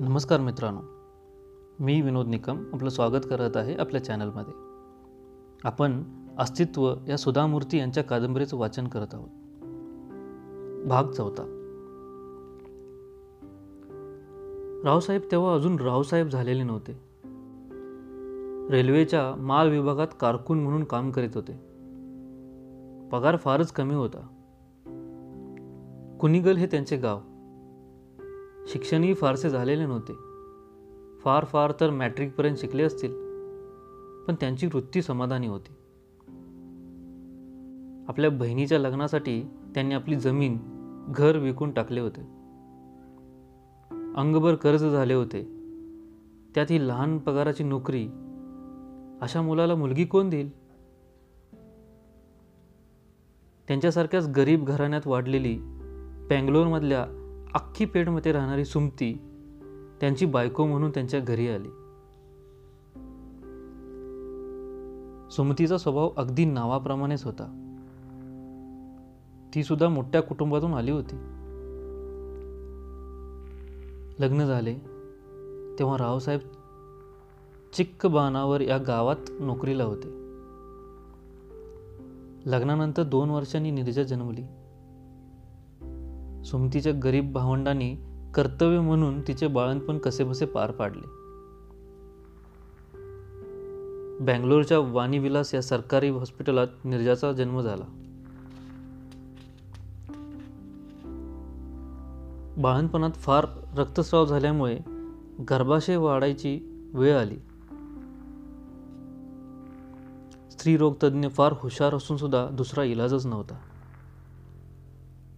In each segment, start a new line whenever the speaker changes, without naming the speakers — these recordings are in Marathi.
नमस्कार मित्रांनो. मी विनोद निकम आपलं स्वागत करत आहे आपल्या चॅनलमध्ये. आपण अस्तित्व या सुधामूर्ती यांच्या कादंबरीचं वाचन करत आहोत. भाग चौथा. रावसाहेब तेव्हा अजून रावसाहेब झालेले नव्हते. रेल्वेच्या माल विभागात कारकून म्हणून काम करीत होते. पगार फारच कमी होता. कुनिगल हे त्यांचे गाव. शिक्षणही फारसे झालेले नव्हते. फार फार तर मॅट्रिकपर्यंत शिकले असतील पण त्यांची वृत्ती समाधानी होती. आपल्या बहिणीच्या लग्नासाठी त्यांनी आपली जमीन घर विकून टाकले होते. अंगभर कर्ज झाले होते. त्यात ही लहान पगाराची नोकरी अशा मुलाला मुलगी कोण देईल? त्यांच्यासारख्याच गरीब घराण्यात वाढलेली बँगलोरमधल्या अख्खी पेठमध्ये राहणारी सुमती त्यांची बायको म्हणून त्यांच्या घरी आली. सुमतीचा स्वभाव अगदी नावाप्रमाणेच होता. ती सुद्धा मोठ्या कुटुंबातून आली होती. लग्न झाले तेव्हा रावसाहेब चिक्क बाणावर या गावात नोकरीला होते. लग्नानंतर दोन वर्षांनी निर्जा जन्मली सुमतीच्या गरीब भावंडांनी कर्तव्य म्हणून तिचे बाळणपण कसेबसे पार पाडले. बँगलोरच्या वाणीविलास या सरकारी हॉस्पिटलात निर्जाचा जन्म झाला. बाळणपणात फार रक्तस्राव झाल्यामुळे गर्भाशय वाढायची वेळ आली. स्त्रीरोग तज्ज्ञ फार हुशार असून सुद्धा दुसरा इलाजच नव्हता.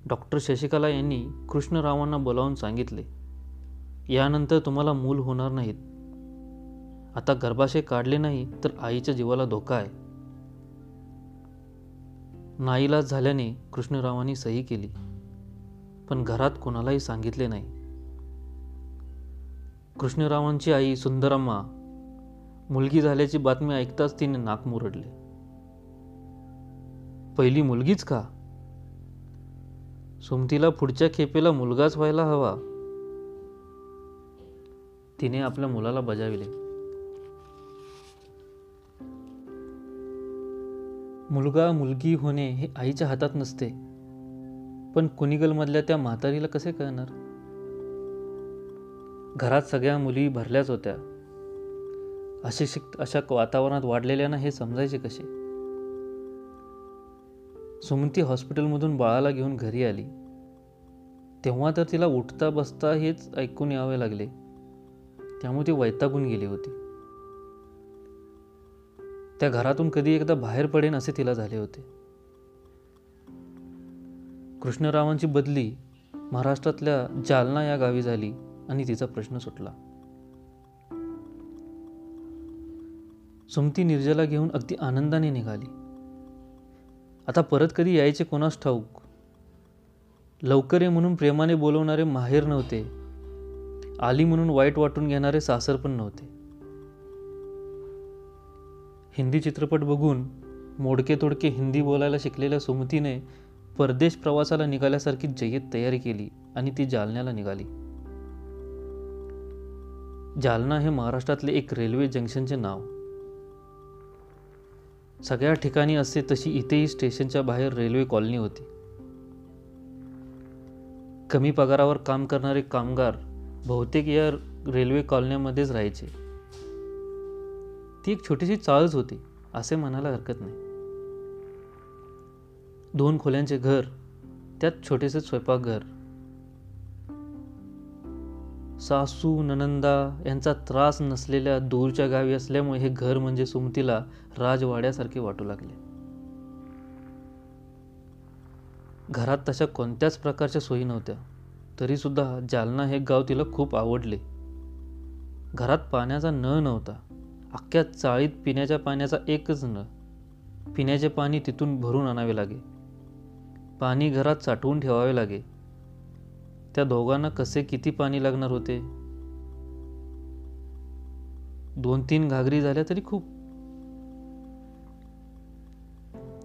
डॉक्टर शशिकला यांनी कृष्णरावांना बोलावून सांगितले यानंतर तुम्हाला मूल होणार नाहीत. आता गर्भाशय काढले नाही तर आईच्या जीवाला धोका आहे. नाईलाज झाल्याने कृष्णरावांनी सही केली पण घरात कोणालाही सांगितले नाही. कृष्णरावांची आई सुंदरम्मा मुलगी झाल्याची बातमी ऐकताच तिने नाक मुरडले. पहिली मुलगीच का? सुमतीला पुढच्या खेपेला मुलगाच व्हायला हवा. तिने आपल्या मुलाला बजाविले. मुलगा मुलगी होणे हे आईच्या हातात नसते. पण कुनिगलमधल्या त्या म्हातारीला कसे कळणार? घरात सगळ्या मुली भरल्याच होत्या. अशिक्षित अशा वातावरणात वाढलेल्यांना हे समजायचे कसे? सुमती हॉस्पिटलमधून बाळाला घेऊन घरी आली. तेव्हा तर तिला उठता बसता हेच ऐकून यावे लागले. त्यामुळे ती वैतागून गेली होती. त्या घरातून कधी एकदा बाहेर पडेन असे तिला झाले होते. कृष्णरावांची बदली महाराष्ट्रातल्या जालना या गावी झाली आणि तिचा प्रश्न सुटला. सुमती निर्जला घेऊन अगदी आनंदाने निघाली. आता परत कधी यायचे कोणास ठाऊक? लवकर ये म्हणून प्रेमाने बोलवणारे माहेर नव्हते. आली म्हणून वाईट वाटून घेणारे सासर पण नव्हते. हिंदी चित्रपट बघून मोडके तोडके हिंदी बोलायला शिकलेल्या सुमतीने परदेश प्रवासाला निघाल्यासारखी जय्यत तयारी केली आणि ती जालन्याला निघाली. जालना हे महाराष्ट्रातले एक रेल्वे जंक्शनचे नाव. सगळ्या ठिकाणी असते तशी इथेही स्टेशनच्या बाहेर रेल्वे कॉलनी होती. कमी पगारावर काम करणारे कामगार बहुतेक या रेल्वे कॉलन्यामध्येच राहायचे. ती एक छोटीशी चाळच होती असे म्हणायला हरकत नाही. दोन खोल्यांचे घर त्यात छोटेसे स्वयंपाकघर सासू ननंदा यांचा त्रास नसलेल्या दूरच्या गावी असल्यामुळे हे घर म्हणजे सुमतीला राजवाड्यासारखे वाटू लागले. घरात तशा कोणत्याच प्रकारच्या सोयी नव्हत्या. तरीसुद्धा जालना हे गाव तिला खूप आवडले. घरात पाण्याचा नळ नव्हता. अख्ख्या चाळीत पिण्याच्या पाण्याचा एकच नळ. पिण्याचे पाणी तिथून भरून आणावे लागे. पाणी घरात साठवून ठेवावे लागे. त्या दोघांना कसे किती पाणी लागणार होते? दोन तीन घागरी झाल्या तरी खूप.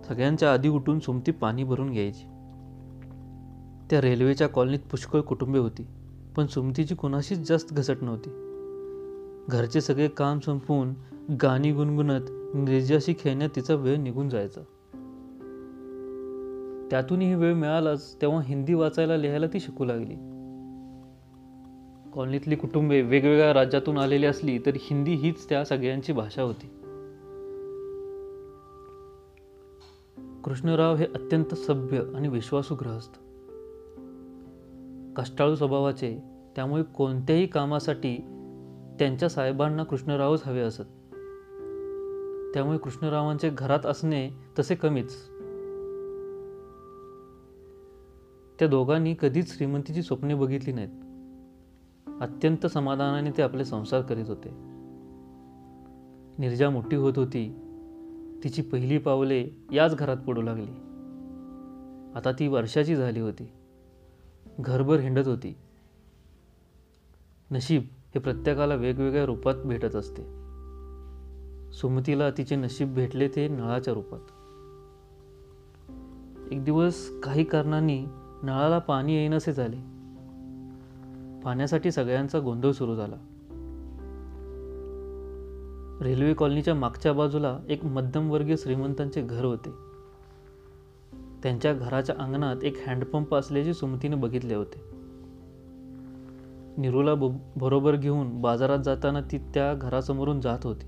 सगळ्यांच्या आधी उठून सुमती पाणी भरून घ्यायची. त्या रेल्वेच्या कॉलनीत पुष्कळ कुटुंबे होती पण सुमतीची कुणाशीच जास्त घसट नव्हती. घरचे सगळे काम संपवून गाणी गुणगुणत निर्जाशी खेळण्यात तिचा वेळ निघून जायचा. त्यातूनही वेळ मिळालाच तेव्हा हिंदी वाचायला लिहायला ती शिकू लागली. कॉलनीतली कुटुंबे वेगवेगळ्या राज्यातून आलेली असली तरी हिंदी हीच त्या सगळ्यांची भाषा होती. कृष्णराव हे अत्यंत सभ्य आणि विश्वासू ग्रहस्थ कष्टाळू स्वभावाचे त्यामुळे कोणत्याही कामासाठी त्यांच्या साहेबांना कृष्णरावच हवे असत. त्यामुळे कृष्णरावांचे घरात असणे तसे कमीच. त्या दोघांनी कधीच श्रीमंतीची स्वप्ने बघितली नाहीत. अत्यंत समाधानाने ते आपले संसार करीत होते. निर्जा मोठी होत होती. तिची पहिली पावले याच घरात पडू लागली. आता ती वर्षाची झाली होती. घरभर हिंडत होती. नशीब हे प्रत्येकाला वेगवेगळ्या रूपात भेटत असते. सुमतीला तिचे नशीब भेटले ते नळाच्या रूपात. एक दिवस काही कारणांनी नळाला पाणी येईनसे झाले. पाण्यासाठी सगळ्यांचा गोंधळ सुरू झाला. रेल्वे कॉलनीच्या मागच्या बाजूला एक मध्यमवर्गीय श्रीमंतांचे घर होते. त्यांच्या घराच्या अंगणात एक हँडपंप असल्याचे सुमतीने बघितले होते. निरूला बरोबर घेऊन बाजारात जाताना ती त्या घरासमोरून जात होती.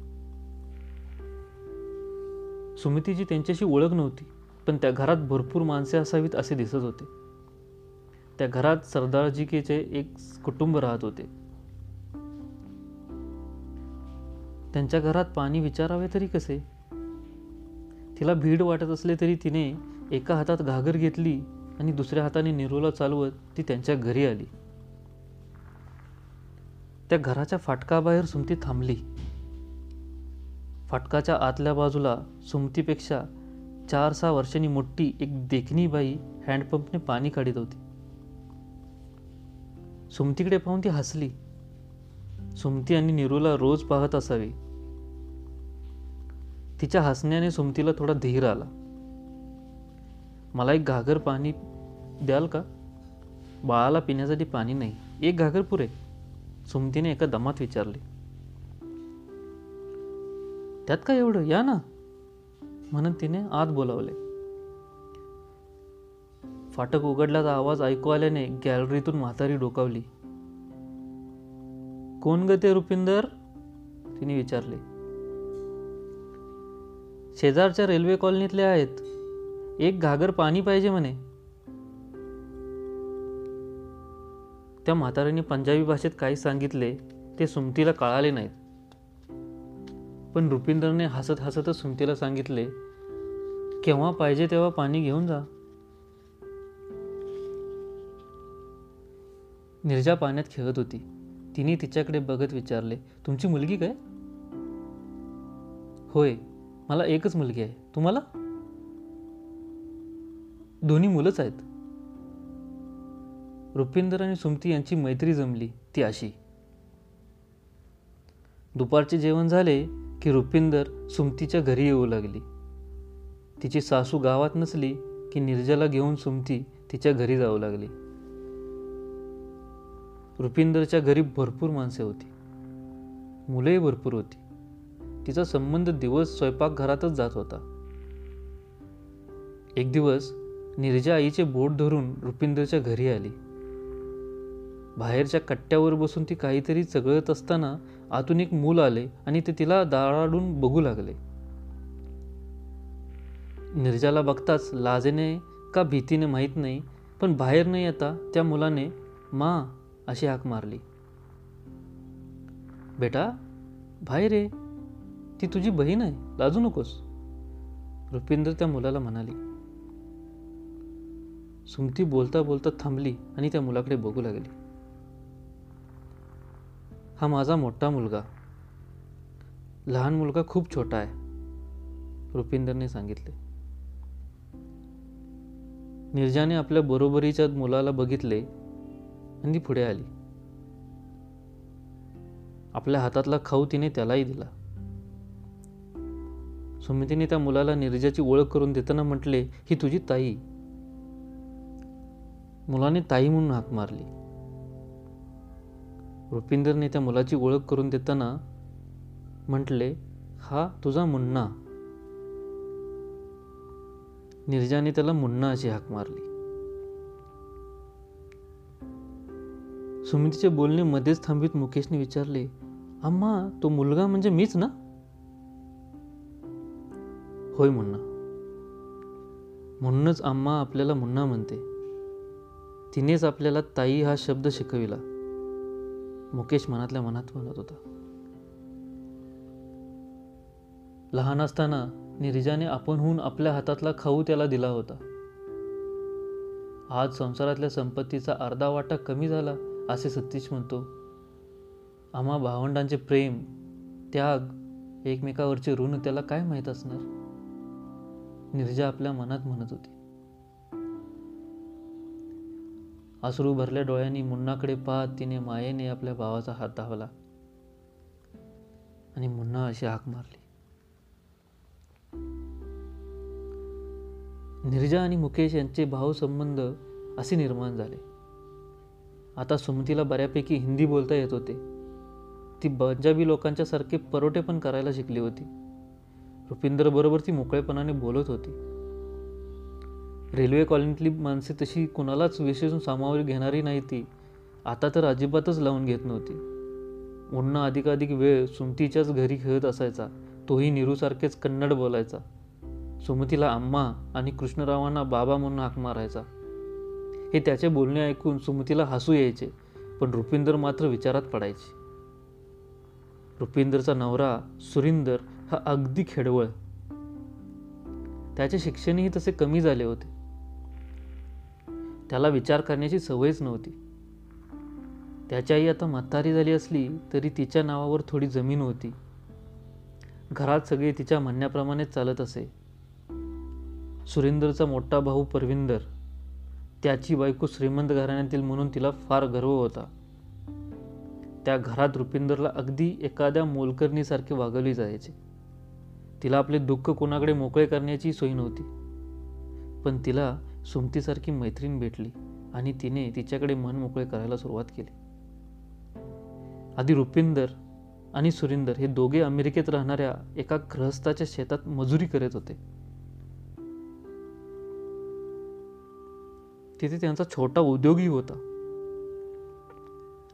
सुमितीची त्यांच्याशी ओळख नव्हती पण त्या घरात भरपूर माणसे असावीत असे दिसत होते. त्या घरात सरदारजीकेचे एक कुटुंब राहत होते. त्यांच्या घरात पाणी विचारावे तरी कसे? तिला भीड वाटत असले तरी तिने एका हातात घागर घेतली आणि दुसऱ्या हाताने निरोला चालवत ती त्यांच्या घरी आली. त्या घराच्या फाटकाबाहेर सुमती थांबली. फाटकाच्या आतल्या बाजूला सुमतीपेक्षा चार सहा वर्षांनी मोठी एक देखणी बाई हँडपंपने पाणी काढत होती. सुमतीकडे पाहून ती हसली. सुमती आणि निरूला रोज पाहत असावी. तिच्या हसण्याने सुमतीला थोडा धीर आला. मला एक घागर पाणी द्याल का? बाळाला पिण्यासाठी पाणी नाही. एक घागर पुरे. सुमतीने एका दमात विचारले. त्यात काय एवढं? या ना. म्हणून तिने आत बोलावले. फाटक उघडल्याचा आवाज ऐकू आल्याने गॅलरीतून म्हातारी डोकावली. कोण ग ते रुपिंदर? तिने विचारले. शेजारच्या रेल्वे कॉलनीतले आहेत. एक घागर पाणी पाहिजे म्हणे. त्या म्हाताऱ्याने पंजाबी भाषेत काही सांगितले ते सुमतीला कळाले नाहीत. पण रुपिंदरने हसत हसतच सुमतीला सांगितले केव्हा पाहिजे तेव्हा पाणी घेऊन जा. निर्जा पाण्यात खेळत होती. तिने तिच्याकडे बघत विचारले तुमची मुलगी काय? होय मला एकच मुलगी आहे. तुम्हाला? दोन्ही मुलंच आहेत. रुपिंदर आणि सुमती यांची मैत्री जमली ती अशी. दुपारचे जेवण झाले की रुपिंदर सुमतीच्या घरी येऊ लागली. तिची सासू गावात नसली की निर्जला घेऊन सुमती तिच्या घरी जाऊ लागली. रुपिंदरच्या घरी भरपूर माणसे होती. मुलंही भरपूर होती. तिचा संबंध दिवस स्वयंपाकघरातच जात होता. एक दिवस निर्जा आईचे बोट धरून रुपिंदरच्या घरी आली. बाहेरच्या कट्ट्यावर बसून ती काहीतरी चगळत असताना आतून एक मूल आले आणि ते तिला दाराडून बघू लागले. निर्जाला बघताच लाजेने का भीतीने माहीत नाही पण बाहेर न येता त्या मुलाने मा अशी हाक मारली. बेटा भाई रे ती तुझी बहीण आहे. लाजू नकोस. रुपिंदर त्या मुलाला म्हणाली. सुमती बोलता बोलता थांबली आणि त्या मुलाकडे बघू लागली. हा माझा मोठा मुलगा. लहान मुलगा खूप छोटा आहे रुपिंदरने सांगितले. निर्जाने आपल्या बरोबरीच्या मुलाला बघितले आणि पुढे आली. आपल्या हातातला खाऊ तिने त्यालाही दिला. सुमितीने त्या मुलाला निर्जाची ओळख करून देताना म्हटले ही तुझी ताई. मुलाने ताई म्हणून हाक मारली. रुपिंदरने त्या मुलाची ओळख करून देताना म्हटले हा तुझा मुन्ना. निर्जाने त्याला मुन्ना अशी हाक मारली. सुमितीचे बोलणे मध्येच थांबित मुकेशने विचारले अम्मा तो मुलगा म्हणजे मीच ना? होय मुन्ना. म्हणूनच आम्हा आपल्याला मुन्ना म्हणते. तिनेच आपल्याला ताई हा शब्द शिकविला. मुकेश मनातल्या मनात म्हणत होता. लहान असताना निर्जाने आपणहून आपल्या हातातला खाऊ त्याला दिला होता. आज संसारातल्या संपत्तीचा अर्धा वाटा कमी झाला. असे सतीश म्हणतो आम्हा भावंडांचे प्रेम त्याग एकमेकावरचे ऋण त्याला काय माहीत असणार? निर्जा आपल्या मनात म्हणत होती. आसरू भरल्या डोळ्यांनी मुन्नाकडे पाहत तिने मायेने आपल्या भावाचा हात धावला आणि मुन्ना अशी हाक मारली. निर्जा आणि मुकेश यांचे भावसंबंध असे निर्माण झाले. आता सुमतीला बऱ्यापैकी हिंदी बोलता येत होते. ती पंजाबी लोकांच्या सारखे परोटे पण करायला शिकली होती. रुपिंदर बरोबर ती मोकळेपणाने बोलत होती. रेल्वे कॉलनीतली माणसे तशी कुणालाच विशेषून सामावरी घेणारी नाही ती. आता तर अजिबातच लावून घेत नव्हती. उन्हा अधिकाधिक वेळ सुमतीच्याच घरी खेळत असायचा. तोही निरूसारखेच कन्नड बोलायचा. सुमतीला अम्मा आणि कृष्णरावांना बाबा म्हणून हाक मारायचा. हे त्याचे बोलणे ऐकून सुमतीला हसू यायचे पण रुपिंदर मात्र विचारात पडायचे. रुपिंदरचा नवरा सुरिंदर हा अगदी खेडवळ. त्याचे शिक्षणही तसे कमी झाले होते. त्याला विचार करण्याची सवयच नव्हती. त्याच्याही आई आता म्हातारी झाली असली तरी तिच्या नावावर थोडी जमीन होती. घरात सगळे तिच्या म्हणण्याप्रमाणेच चालत असे. सुरेंदरचा मोठा भाऊ परविंदर त्याची बायको श्रीमंत घराण्यातील म्हणून तिला फार गर्व होता. त्या घरात रुपिंदरला अगदी एखाद्या मोलकरणीसारखे वागवली जायचे. तिला आपले दुःख कोणाकडे मोकळे करण्याची सोय नव्हती. पण तिला सुमतीसारखी मैत्रीण भेटली आणि तिने तिच्याकडे मन मोकळे करायला सुरुवात केली. आधी रुपिंदर आणि सुरिंदर हे दोघे अमेरिकेत राहणाऱ्या एका ग्रहस्थाच्या शेतात मजुरी करत होते. तिथे त्यांचा छोटा उद्योगही होता.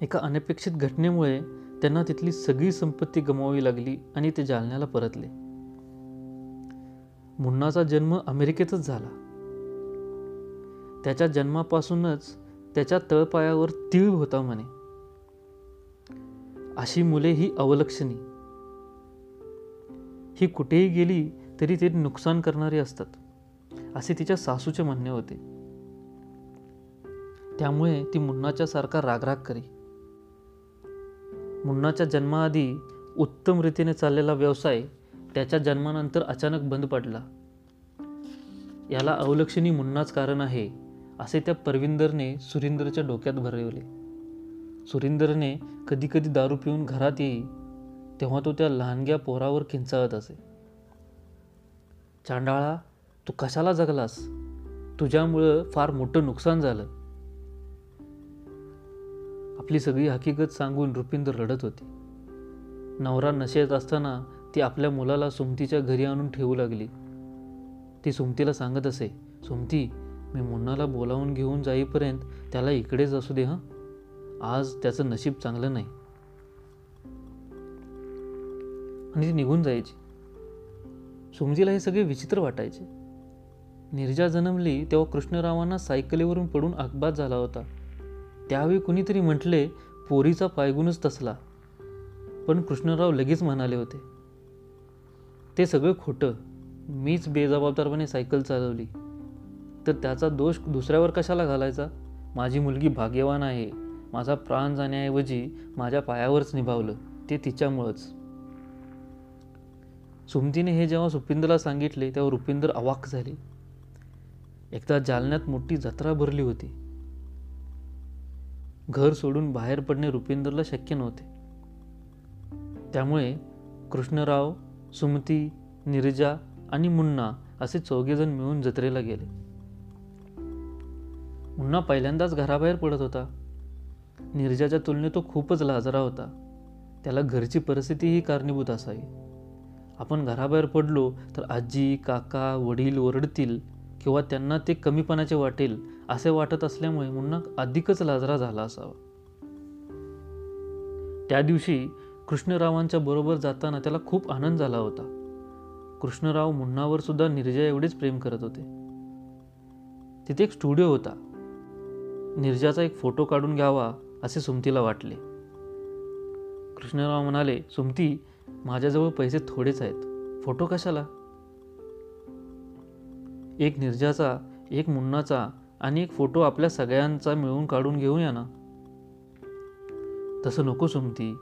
एका अनपेक्षित घटनेमुळे त्यांना तिथली सगळी संपत्ती गमावावी लागली आणि ते जालन्याला परतले. मुन्नाचा जन्म अमेरिकेतच झाला. त्याच्या जन्मापासूनच त्याच्या तळपायावर तीळ होता म्हणे. अशी मुले ही अवलक्षणी. ही कुठेही गेली तरी ते नुकसान करणारी असतात असे तिच्या सासूचे म्हणणे होते. त्यामुळे ती मुन्नाच्या सारखा रागराग करी. मुन्नाच्या जन्माआधी उत्तम रीतीने चाललेला व्यवसाय त्याच्या जन्मानंतर अचानक बंद पडला. याला अवलक्षणी मुन्नाच कारण आहे असे त्या परविंदरने सुरिंदरच्या डोक्यात भरवले. सुरिंदरने कधी कधी दारू पिऊन घरात येई तेव्हा तो त्या लहानग्या पोरावर किंचाळत असे. चांडाळा तू कशाला जगलास? तुझ्यामुळं फार मोठं नुकसान झालं. आपली सगळी हकीकत सांगून रुपिंदर रडत होती. नवरा नशेत असताना ती आपल्या मुलाला सुमतीच्या घरी आणून ठेवू लागली. ती सुमतीला सांगत असे सुमती मी मुन्नाला बोलावून घेऊन जाईपर्यंत त्याला इकडेच असू दे हं? आज त्याचं नशीब चांगलं नाही. आणि ती निघून जायची. सुमतीला हे सगळे विचित्र वाटायचे. निर्जा जन्मली तेव्हा कृष्णरावांना सायकलीवरून पडून अपघात झाला होता. त्यावेळी कुणीतरी म्हटले पोरीचा पायगुणच तसला. पण कृष्णराव लगेच म्हणाले होते ते सगळं खोटं. मीच बेजबाबदारपणे सायकल चालवली. तर त्याचा दोष दुसऱ्यावर कशाला घालायचा? माझी मुलगी भाग्यवान आहे. माझा प्राण जाण्याऐवजी माझ्या पायावरच निभावलं. ते तिच्यामुळंच. सुमतीने हे जेव्हा सुपिंदरला सांगितले तेव्हा रुपिंदर अवाक झाले. एकदा जालन्यात मोठी जत्रा भरली होती. घर सोडून बाहेर पडणे रुपिंदरला शक्य नव्हते. त्यामुळे कृष्णराव सुमती निर्जा आणि मुन्ना असे चौघेजण मिळून जत्रेला गेले. मुन्ना पहिल्यांदाच घराबाहेर पडत होता. निर्जाच्या तुलनेत तो खूपच लाजरा होता. त्याला घरची परिस्थितीही कारणीभूत असावी. आपण घराबाहेर पडलो तर आजी काका वडील ओरडतील किंवा त्यांना ते कमीपणाचे वाटेल असे वाटत असल्यामुळे मुन्ना अधिकच लाजरा झाला असावा. त्या दिवशी कृष्णरावांच्या बरोबर जाताना त्याला खूप आनंद झाला होता. कृष्णराव मुन्नावर सुद्धा निर्जा एवढेच प्रेम करत होते. तिथे एक स्टुडिओ होता. निर्जाचा एक फोटो काढून घ्यावा असे सुमतीला वाटले. कृष्णराव म्हणाले सुमती माझ्याजवळ पैसे थोडेच आहेत. फोटो कशाला? एक निर्जाचा एक मुन्नाचा आणि एक फोटो आपल्या सगळ्यांचा मिळून काढून घेऊया ना. तसं नको सुमती.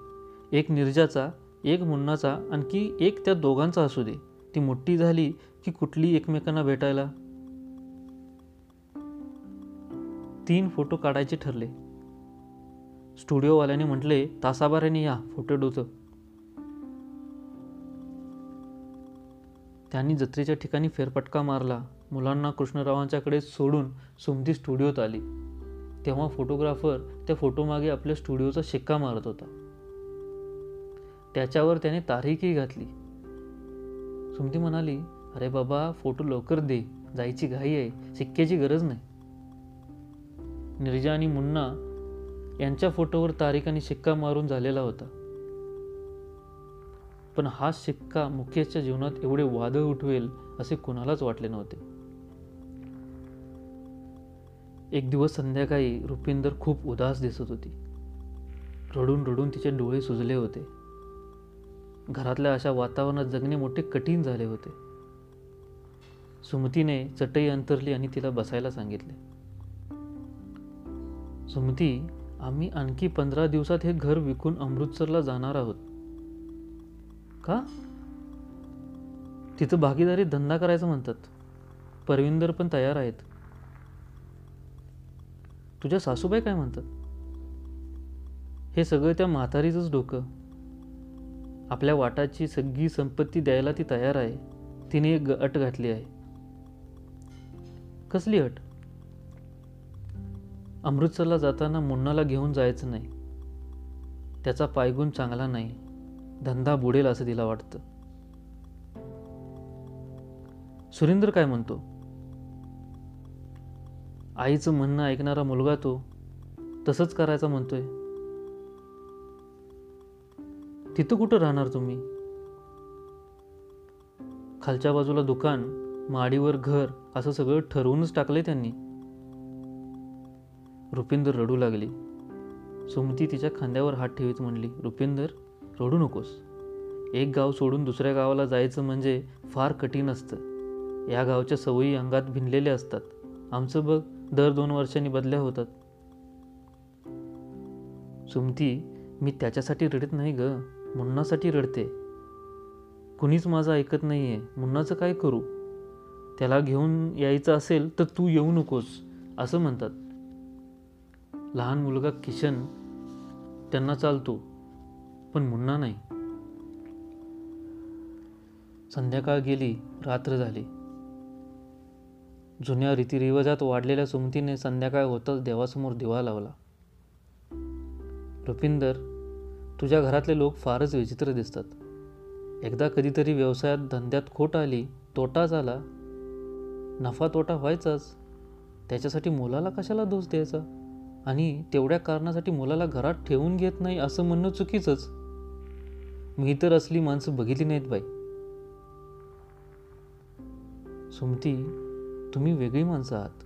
एक निर्जाचा एक मुन्नाचा आणखी एक त्या दोघांचा असू दे. ती मोठी झाली की कुठली एकमेकांना भेटायला? तीन फोटो काढायचे ठरले. स्टुडिओवाल्याने म्हटले तासाभराने या फोटो डोचं. त्यांनी जत्रेच्या ठिकाणी फेरफटका मारला. मुलांना कृष्णरावांच्याकडे सोडून सुमती स्टुडिओत आली. तेव्हा फोटोग्राफर त्या फोटोमागे आपल्या स्टुडिओचा शिक्का मारत होता. त्याच्यावर त्याने तारीखही घातली. सुमती म्हणाली अरे बाबा फोटो लवकर दे. जायची घाई आहे. शिक्क्याची गरज नाही. निर्जा आणि मुन्ना यांच्या फोटोवर तारीख आणि शिक्का मारून झालेला होता. पण हा शिक्का मुकेशच्या जीवनात एवढे वादळ उठवेल असे कुणालाच वाटले नव्हते. एक दिवस संध्याकाळी रुपिंदर खूप उदास दिसत होती. रडून रडून तिचे डोळे सुजले होते. घरातल्या अशा वातावरणात जगणे मोठे कठीण झाले होते. सुमतीने चटई अंतरली आणि तिला बसायला सांगितले. सुमती आम्ही आणखी पंधरा दिवसात हे घर विकून अमृतसरला जाणार आहोत. का? तिथं भागीदारी धंदा करायचं म्हणतात. परविंदर पण तयार आहेत. तुझ्या सासूबाई काय म्हणतात? हे सगळं त्या म्हातारीचंच डोकं. आपल्या वाटाची सगळी संपत्ती द्यायला ती तयार आहे. तिने एक अट घातली आहे. कसली अट? अमृतसरला जाताना मुन्नाला घेऊन जायचं नाही. त्याचा पायगुण चांगला नाही. धंदा बुडेल असं तिला वाटतं. सुरेंद्र काय म्हणतो? आईचं म्हणणं ऐकणारा मुलगा तो तसंच करायचा म्हणतोय. तिथं कुठं राहणार तुम्ही? खालच्या बाजूला दुकान माडीवर घर असं सगळं ठरवूनच टाकलंय त्यांनी. रुपिंदर रडू लागली. सुमती तिच्या खांद्यावर हात ठेवीत म्हणली रुपिंदर रडू नकोस. एक गाव सोडून दुसऱ्या गावाला जायचं म्हणजे फार कठीण असतं. या गावच्या सवयी अंगात भिनलेल्या असतात. आमचं बघ दर दोन वर्षांनी बदल्या होतात. सुमती मी त्याच्यासाठी रडत नाही ग मुन्नासाठी रडते. कुणीच माझं ऐकत नाही आहे मुन्नाचं काय करू? त्याला घेऊन यायचं असेल तर तू येऊ नकोस असं म्हणतात. लहान मुलगा किशन त्यांना चालतो पण मुन्ना नाही. संध्याकाळ गेली रात्र झाली. जुन्या रीतिरिवाजात वाढलेल्या सुमतीने संध्याकाळ होताच देवासमोर दिवा लावला. रुपिंदर तुझ्या घरातले लोक फारच विचित्र दिसतात. एकदा कधीतरी व्यवसायात धंद्यात खोट आली तोटाच आला. नफा तोटा व्हायचाच. त्याच्यासाठी मुलाला कशाला दोष द्यायचा? आणि तेवढ्या कारणासाठी मुलाला घरात ठेवून घेत नाही असं म्हणणं चुकीचंच. मी तर असली माणसं बघितली नाहीत बाई. सुमती तुम्ही वेगळी माणसं आहात.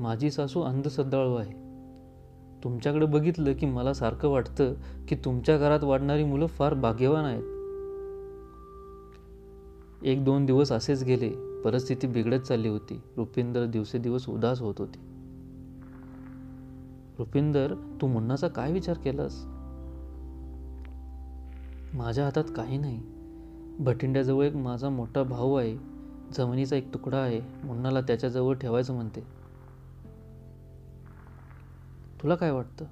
माझी सासू अंधश्रद्धाळू आहे. तुमच्याकडे बघितलं की मला सारखं वाटतं की तुमच्या घरात वाढणारी मुलं फार भाग्यवान आहेत. एक दोन दिवस असेच गेले परिस्थिती बिघडत चालली होती. रुपिंदर दिवसेदिवस उदास होत होती. रुपिंदर तू मुन्नाचा काय विचार केलास? माझ्या हातात काही नाही. भटिंड्याजवळ एक माझा मोठा भाऊ आहे. जमिनीचा एक तुकडा आहे मुन्नाला त्याच्याजवळ ठेवायचं म्हणते. तुला काय वाटतं?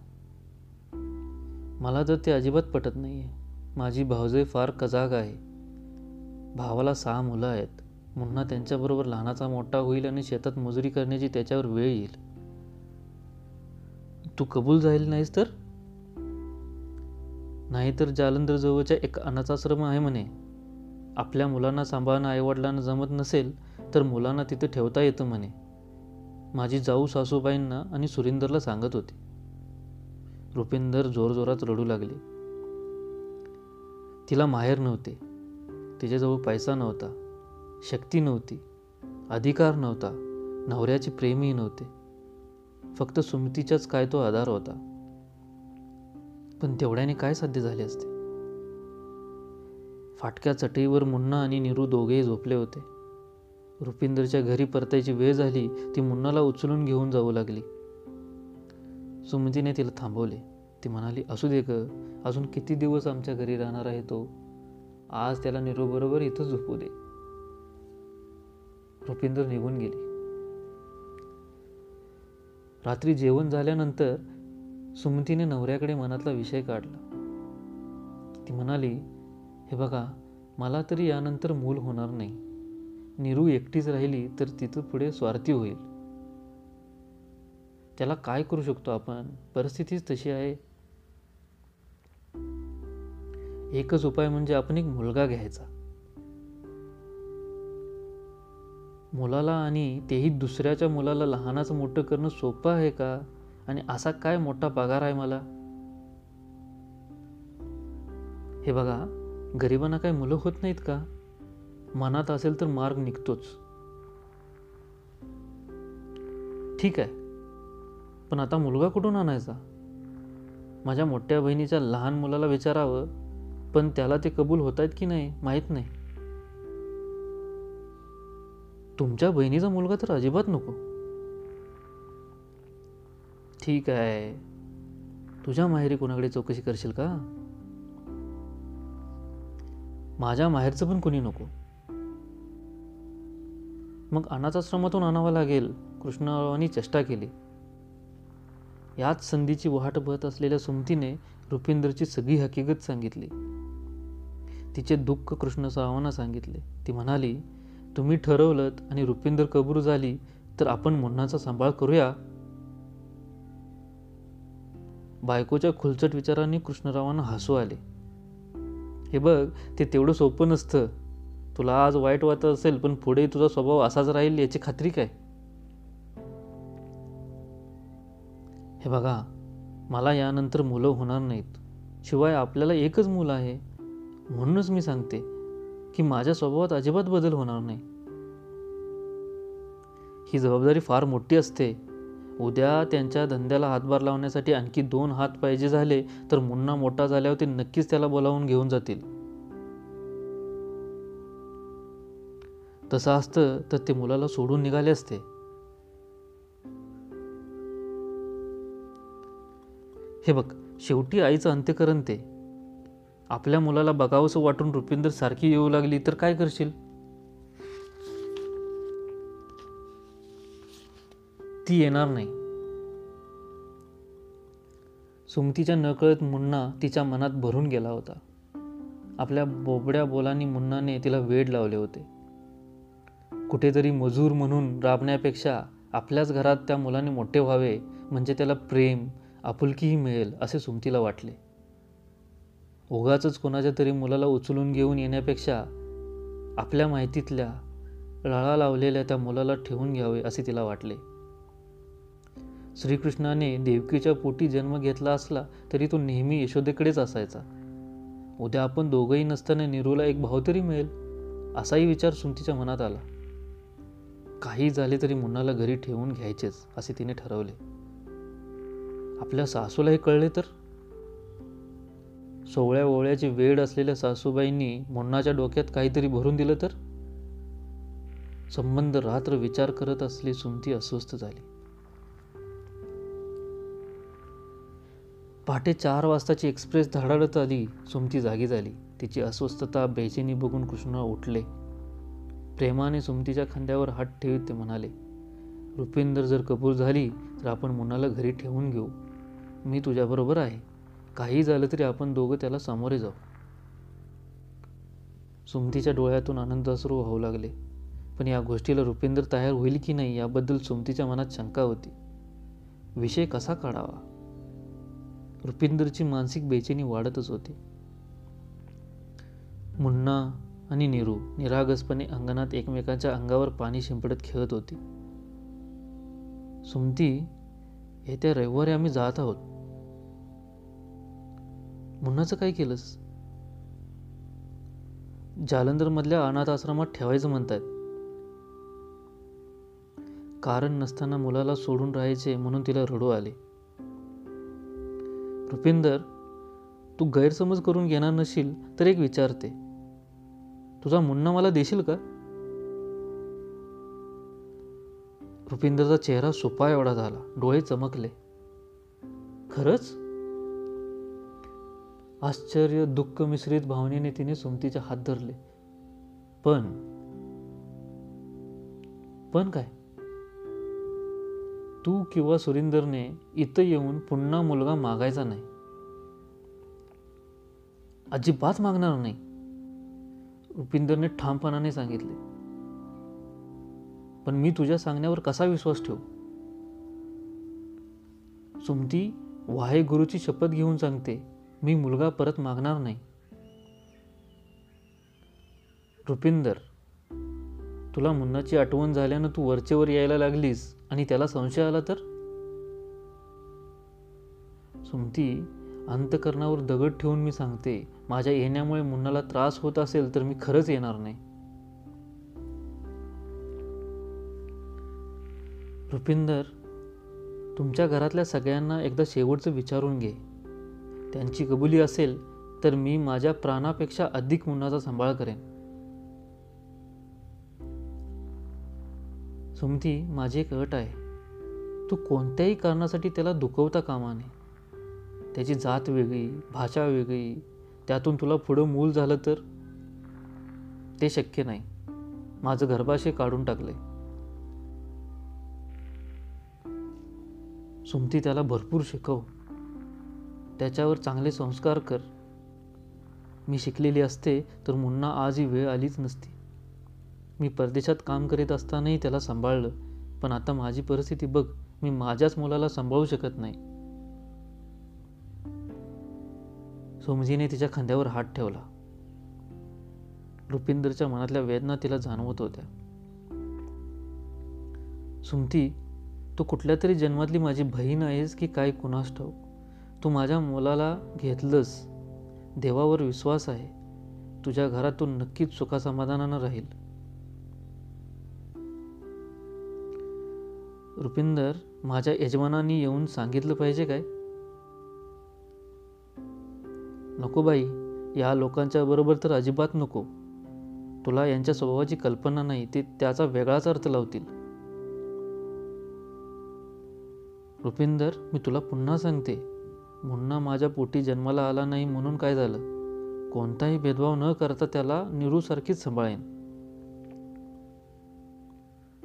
मला तर ते अजिबात पटत नाही आहे माझी भावजय फार कजाग आहे. भावाला सहा मुलं आहेत. मुन्ना त्यांच्याबरोबर लहानाचा मोठा होईल आणि शेतात मजुरी करण्याची त्याच्यावर वेळ येईल. तू कबूल जाईल नाहीस तर? नाहीतर जालंधर जवळच्या एक अनाथाश्रम आहे म्हणे. आपल्या मुलांना सांभाळणं आईवडिलांना जमत नसेल तर मुलांना तिथं ठेवता येतं म्हणे. माझी जाऊ सासूबाईंना आणि सुरिंदरला सांगत होती. रुपिंदर जोरजोरात रडू लागली. तिला माहेर नव्हते. तिच्याजवळ पैसा नव्हता. शक्ती नव्हती. अधिकार नव्हता. नवऱ्याचे प्रेमही नव्हते. फक्त सुमतीच्याच काय तो आधार होता. पण तेवढ्याने काय साध्य झाले असते? फाटक्या चटईवर मुन्ना आणि निरू दोघेही झोपले होते. रुपिंदरच्या घरी परतायची वेळ झाली ती मुन्नाला उचलून घेऊन जाऊ लागली. सुमतीने तिला थांबवले. ती म्हणाली असू दे ग अजून किती दिवस आमच्या घरी राहणार आहे तो? आज त्याला निरोबरोबर इथं झोपू दे. रुपिंदर निघून गेली. रात्री जेवण झाल्यानंतर सुमतीने नवऱ्याकडे मनातला विषय काढला. ती म्हणाली हे बघा मला तरी यानंतर मूल होणार नाही. निरू एकटीच राहिली तर तिथं पुढे स्वार्थी होईल. त्याला काय करू शकतो आपण? परिस्थितीच तशी आहे. एकच उपाय म्हणजे आपण एक मुलगा घ्यायचा. मुलाला आणि तेही दुसऱ्याच्या मुलाला लहानाचं मोठं करणं सोपं आहे का? आणि असा काय मोठा पगार आहे मला? हे बघा गरिबांना काही मुलं होत नाहीत का? मनात असेल तर मार्ग निघतोच. ठीक आहे. पण आता मुलगा कुठून आणायचा? माझ्या मोठ्या बहिणीच्या लहान मुलाला विचारावं पण त्याला ते कबूल होत आहेत की नाही माहीत नाही. तुमच्या बहिणीचा मुलगा तर अजिबात नको. ठीक आहे. तुझ्या माहेरी कोणाकडे चौकशी करशील का? माझ्या माहेरचं पण कोणी नको. मग अनाथाश्रमातून आणावं लागेल कृष्णरावांनी चेष्टा केली. याच संधीची वाट बहत असलेल्या सुमतीने रुपिंदरची सगळी हकीकत सांगितली. तिचे दुःख कृष्णसावांना सांगितले. ती म्हणाली तुम्ही ठरवलं आणि रुपिंदर कबूर झाली तर आपण मुन्नाचा सांभाळ करूया. बायकोच्या खुलचट विचारांनी कृष्णरावांना हसू आले. हे बघ ते तेवढं सोपं नसतं. तुला आज वाईट वाटत असेल पण पुढे तुझा स्वभाव असाच राहील याची खात्री काय? हे बघा मला यानंतर मुलं होणार नाहीत. शिवाय आपल्याला एकच मुलं आहे. म्हणूनच मी सांगते की माझ्या स्वभावात अजिबात बदल होणार नाही. ही जबाबदारी फार मोठी असते. उद्या त्यांच्या धंद्याला हातभार लावण्यासाठी आणखी दोन हात पाहिजे झाले तर मुन्ना मोठा झाल्यावर ते नक्कीच त्याला बोलावून घेऊन जातील. तसं असतं तर ते मुलाला सोडून निघाले असते. हे बघ शेवटी आईचं अंत्यकरण ते. आपल्या मुलाला बघावंसं वाटून रुपिंदर सारखी येऊ लागली तर काय करशील? ती येणार नाही. सुमतीच्या नकळत मुन्ना तिच्या मनात भरून गेला होता. आपल्या बोबड्या बोलांनी मुन्नाने तिला वेड लावले होते. कुठेतरी मजूर म्हणून राबण्यापेक्षा आपल्याच घरात त्या मुलाने मोठे व्हावे म्हणजे त्याला प्रेम आपुलकीही मिळेल असे सुमतीला वाटले. उगाच कोणाच्या तरी मुलाला उचलून घेऊन येण्यापेक्षा आपल्या माहितीतल्या लळा लावलेल्या त्या मुलाला ठेवून घ्यावे असे तिला वाटले. श्रीकृष्णाने देवकीच्या पोटी जन्म घेतला असला तरी तो नेहमी यशोदेकडेच असायचा. उद्या आपण दोघंही नसताना निरूला एक भाव तरी मिळेल असाही विचार सुमतीच्या मनात आला. काही झाले तरी मुन्नाला घरी ठेवून घ्यायचेच असे तिने ठरवले. आपल्या सासूलाही कळले तर? सोवळ्या ओवळ्याची वेळ असलेल्या सासूबाईंनी मुन्नाच्या डोक्यात काहीतरी भरून दिलं तर? संबंध रात्र विचार करत असली सुमती अस्वस्थ झाली. पहाटे चार वाजताची एक्सप्रेस धडाडत आली सुमती जागी झाली. तिची अस्वस्थता बेचैनी बघून कृष्ण उठले. प्रेमाने सुमतीच्या खांद्यावर हात ठेवीत ते म्हणाले रुपिंदर जर कबूल झाली तर आपण मुनाला घरी ठेवून घेऊ. मी तुझ्याबरोबर आहे. काही झालं तरी आपण दोघं त्याला सामोरे जाऊ. सुमतीच्या डोळ्यातून आनंद असरू वाहू लागले. पण या गोष्टीला रुपिंदर तयार होईल की नाही याबद्दल सुमतीच्या मनात शंका होती. विषय कसा काढावा? रुपिंदरची मानसिक बेचैनी वाढतच होती. मुन्ना आणि नीरू निरागसपणे अंगणात एकमेकांच्या अंगावर पाणी शिंपडत खेळत होती. सुमती येत्या रविवारी आम्ही जात आहोत. मुन्नाचं काय केलंस? जालंधरमधल्या अनाथ आश्रमात ठेवायचं म्हणतात कारण नसताना मुलाला सोडून राहायचे म्हणून तिला रडू आले. रुपिंदर तू गैरसमज करून घेणार नशील तर एक विचारते. तुझा मुन्ना मला देशील का? रुपिंदरचा चेहरा सुपा एवढा झाला. डोळे चमकले. खरंच? आश्चर्य दुःख मिश्रित भावनेने तिने सुमतीचे हात धरले. पण पण काय? तू किंवा सुरिंदरने इथं येऊन पुन्हा मुलगा मागायचा नाही. अजिबात मागणार नाही. रुपिंदरने ठामपणाने सांगितले. पण मी तुझ्या सांगण्यावर कसा विश्वास ठेवू? सुमती वाहेगुरूची शपथ घेऊन सांगते मी मुलगा परत मागणार नाही. रुपिंदर तुला मुन्नाची आठवण झाल्यानं तू वरचेवर यायला लागलीस आणि त्याला संशय आला तर? सुमती अंतकरणावर दगड ठेवून मी सांगते माझ्या येण्यामुळे मुन्नाला त्रास होत असेल तर मी खरंच येणार नाही. रुपिंदर तुमच्या घरातल्या सगळ्यांना एकदा शेवटचं विचारून घे. त्यांची कबुली असेल तर मी माझ्या प्राणापेक्षा अधिक मुन्नाचा सांभाळ करेन. सुमती माझी एक अट आहे. तू कोणत्याही कारणासाठी त्याला दुखवता कामा नये. त्याची जात वेगळी भाषा वेगळी त्यातून तुला पुढं मूल झालं तर? ते शक्य नाही. माझं गर्भाशय काढून टाकलंय. सुमती त्याला भरपूर शिकव. त्याच्यावर चांगले संस्कार कर. मी शिकलेली असते तर मुन्ना आज ही वेळ आलीच नसती. मी परदेशात काम करीत असतानाही त्याला सांभाळलं. पण आता माझी परिस्थिती बघ मी माझ्याच मुलाला सांभाळू शकत नाही. सोमजीने तिच्या खांद्यावर हात ठेवला. रुपिंदरच्या मनातल्या वेदना तिला जाणवत होत्या. सुमती तू कुठल्या तरी जन्मातली माझी बहीण आहेस की काय कुणास ठाऊ तू माझ्या मुलाला घेतलंस. देवावर विश्वास आहे. तुझ्या घरात तू नक्कीच सुखासमाधानानं राहील. रुपिंदर माझ्या यजमानांनी येऊन सांगितलं पाहिजे काय? नको बाई या लोकांच्या बरोबर तर अजिबात नको. तुला यांच्या स्वभावाची कल्पना नाही ते त्याचा वेगळाच अर्थ लावतील. रुपिंदर मी तुला पुन्हा सांगते. मुन्ना माझ्या पोटी जन्माला आला नाही म्हणून काय झालं? कोणताही भेदभाव न करता त्याला निरूसारखीच सांभाळेन.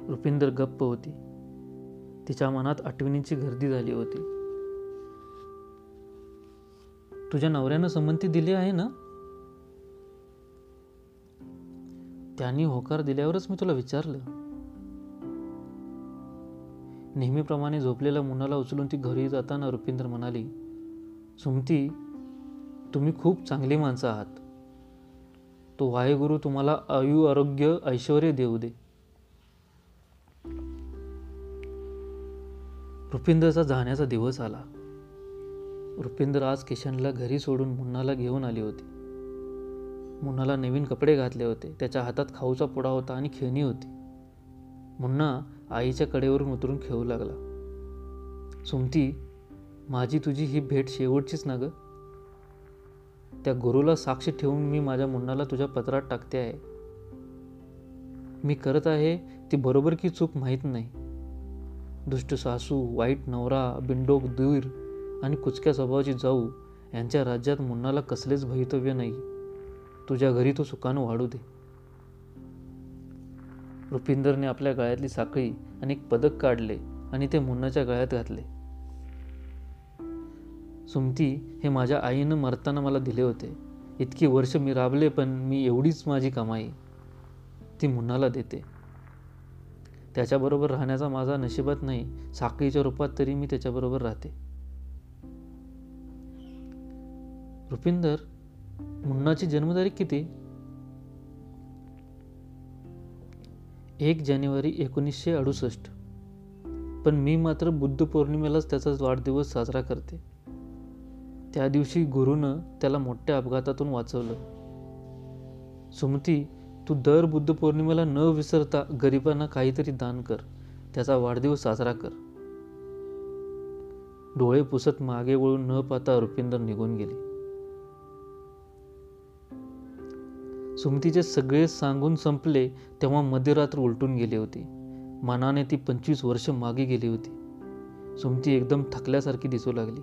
रुपिंदर गप्प होती. तिच्या मनात आठवणींची गर्दी झाली होती. तुझ्या नवऱ्यानं संमती दिली आहे ना? त्यांनी होकार दिल्यावरच मी तुला विचारलं. नेहमीप्रमाणे झोपलेल्या मुलाला उचलून ती घरी जाताना रुपिंदर म्हणाली सुमती तुम्ही खूप चांगली माणसं आहात. तो वायुगुरु तुम्हाला आयु आरोग्य ऐश्वर देऊ दे. रुपिंदरचा जाण्याचा दिवस आला. रुपिंदर आज किशनला घरी सोडून मुन्नाला घेऊन आली होती. मुन्नाला नवीन कपडे घातले होते. त्याच्या हातात खाऊचा पुडा होता आणि खेळणी होती. मुन्ना आईच्या कडेवरून उतरून खेळू लागला. सुमती माझी तुझी ही भेट शेवटचीच ना ग? त्या गुरुला साक्ष ठेवून मी माझ्या मुन्नाला तुझ्या पत्रात टाकते आहे. मी करत आहे ती बरोबर की चूक माहीत नाही. दुष्ट सासू वाईट नवरा बिंडोक दूर आणि कुचक्या स्वभावाची जाऊ यांच्या राज्यात मुन्नाला कसलेच भवितव्य नाही. तुझ्या घरी तो सुखानं वाढू दे. रुपिंदरने आपल्या गळ्यातली साखळी आणि एक पदक काढले आणि ते मुन्नाच्या गळ्यात घातले. सुमती हे माझ्या आईनं मरताना मला दिले होते. इतकी वर्ष मी राबले पण मी एवढीच माझी कमाई ती मुन्नाला देते. त्याच्याबरोबर राहण्याचा माझा नशिबात नाही. साखळीच्या रूपात तरी मी त्याच्याबरोबर राहते. रुपिंदर मुन्नाची जन्मतारीख किती? एक जानेवारी एकोणीसशे अडुसष्ट. पण मी मात्र बुद्ध पौर्णिमेलाच त्याचा वाढदिवस साजरा करते. त्या दिवशी गुरुनं त्याला मोठ्या अपघातातून वाचवलं. सुमती तू दर बुद्ध पौर्णिमेला न विसरता गरिबांना काहीतरी दान कर त्याचा वाढदिवस साजरा कर. डोळे पुसत मागे वळून न पाहता रुपिंदर निघून गेले. सुमतीचे सगळे सांगून संपले तेव्हा मध्यरात्र उलटून गेली होती. मनाने ती पंचवीस वर्ष मागे गेली होती. सुमती एकदम थकल्यासारखी दिसू लागली.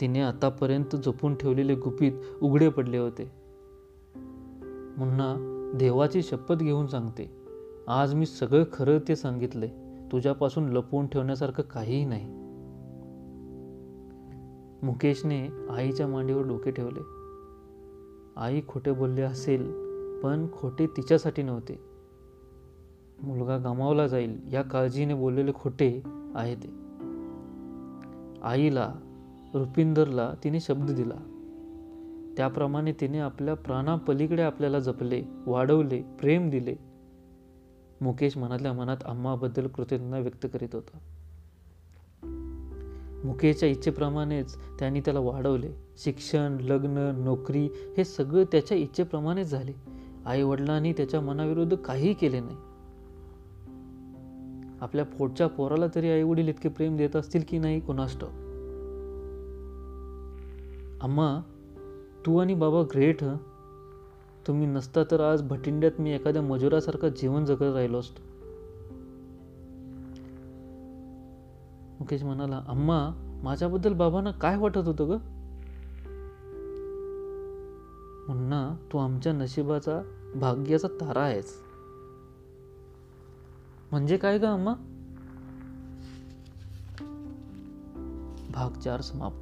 तिने आतापर्यंत जपून ठेवलेले गुपित उघडे पडले होते. मुन्ना देवाची शपथ घेऊन सांगते. आज मी सगळं खरं ते सांगितले तुझ्यापासून लपवून ठेवण्यासारखं काहीही नाही. मुकेशने आईच्या मांडीवर डोके ठेवले. आई खोटे बोलले असेल पण खोटे तिच्यासाठी नव्हते. मुलगा गमावला जाईल या काळजीने बोललेले खोटे आहे ते. आईला रुपिंदरला तिने शब्द दिला. त्याप्रमाणे तिने आपल्या प्राणापलीकडे आपल्याला जपले वाढवले प्रेम दिले. मुकेश मनातल्या मनात आम्हाबद्दल कृतज्ञता व्यक्त करीत होता. मुकेशच्या इच्छेप्रमाणेच त्यांनी त्याला वाढवले. शिक्षण लग्न नोकरी हे सगळं त्याच्या इच्छेप्रमाणेच झाले. आई वडिलांनी त्याच्या मनाविरुद्ध काहीही केले नाही. आपल्या पोटच्या पोराला तरी आई वडील इतके प्रेम देत असतील की नाही कोणाष्ट अम्मा तू आणि बाबा ग्रेट ह. तुम्ही नसता तर आज भटिंड्यात मी एखाद्या मजुरासारखं जीवन जगत राहिलो असतो. मुकेश म्हणाला अम्मा माझ्याबद्दल बाबांना काय वाटत होतं ग? मुन्ना तू आमच्या नशिबाचा भाग्याचा तारा आहेस. म्हणजे काय ग अम्मा? भाग चार समाप्त.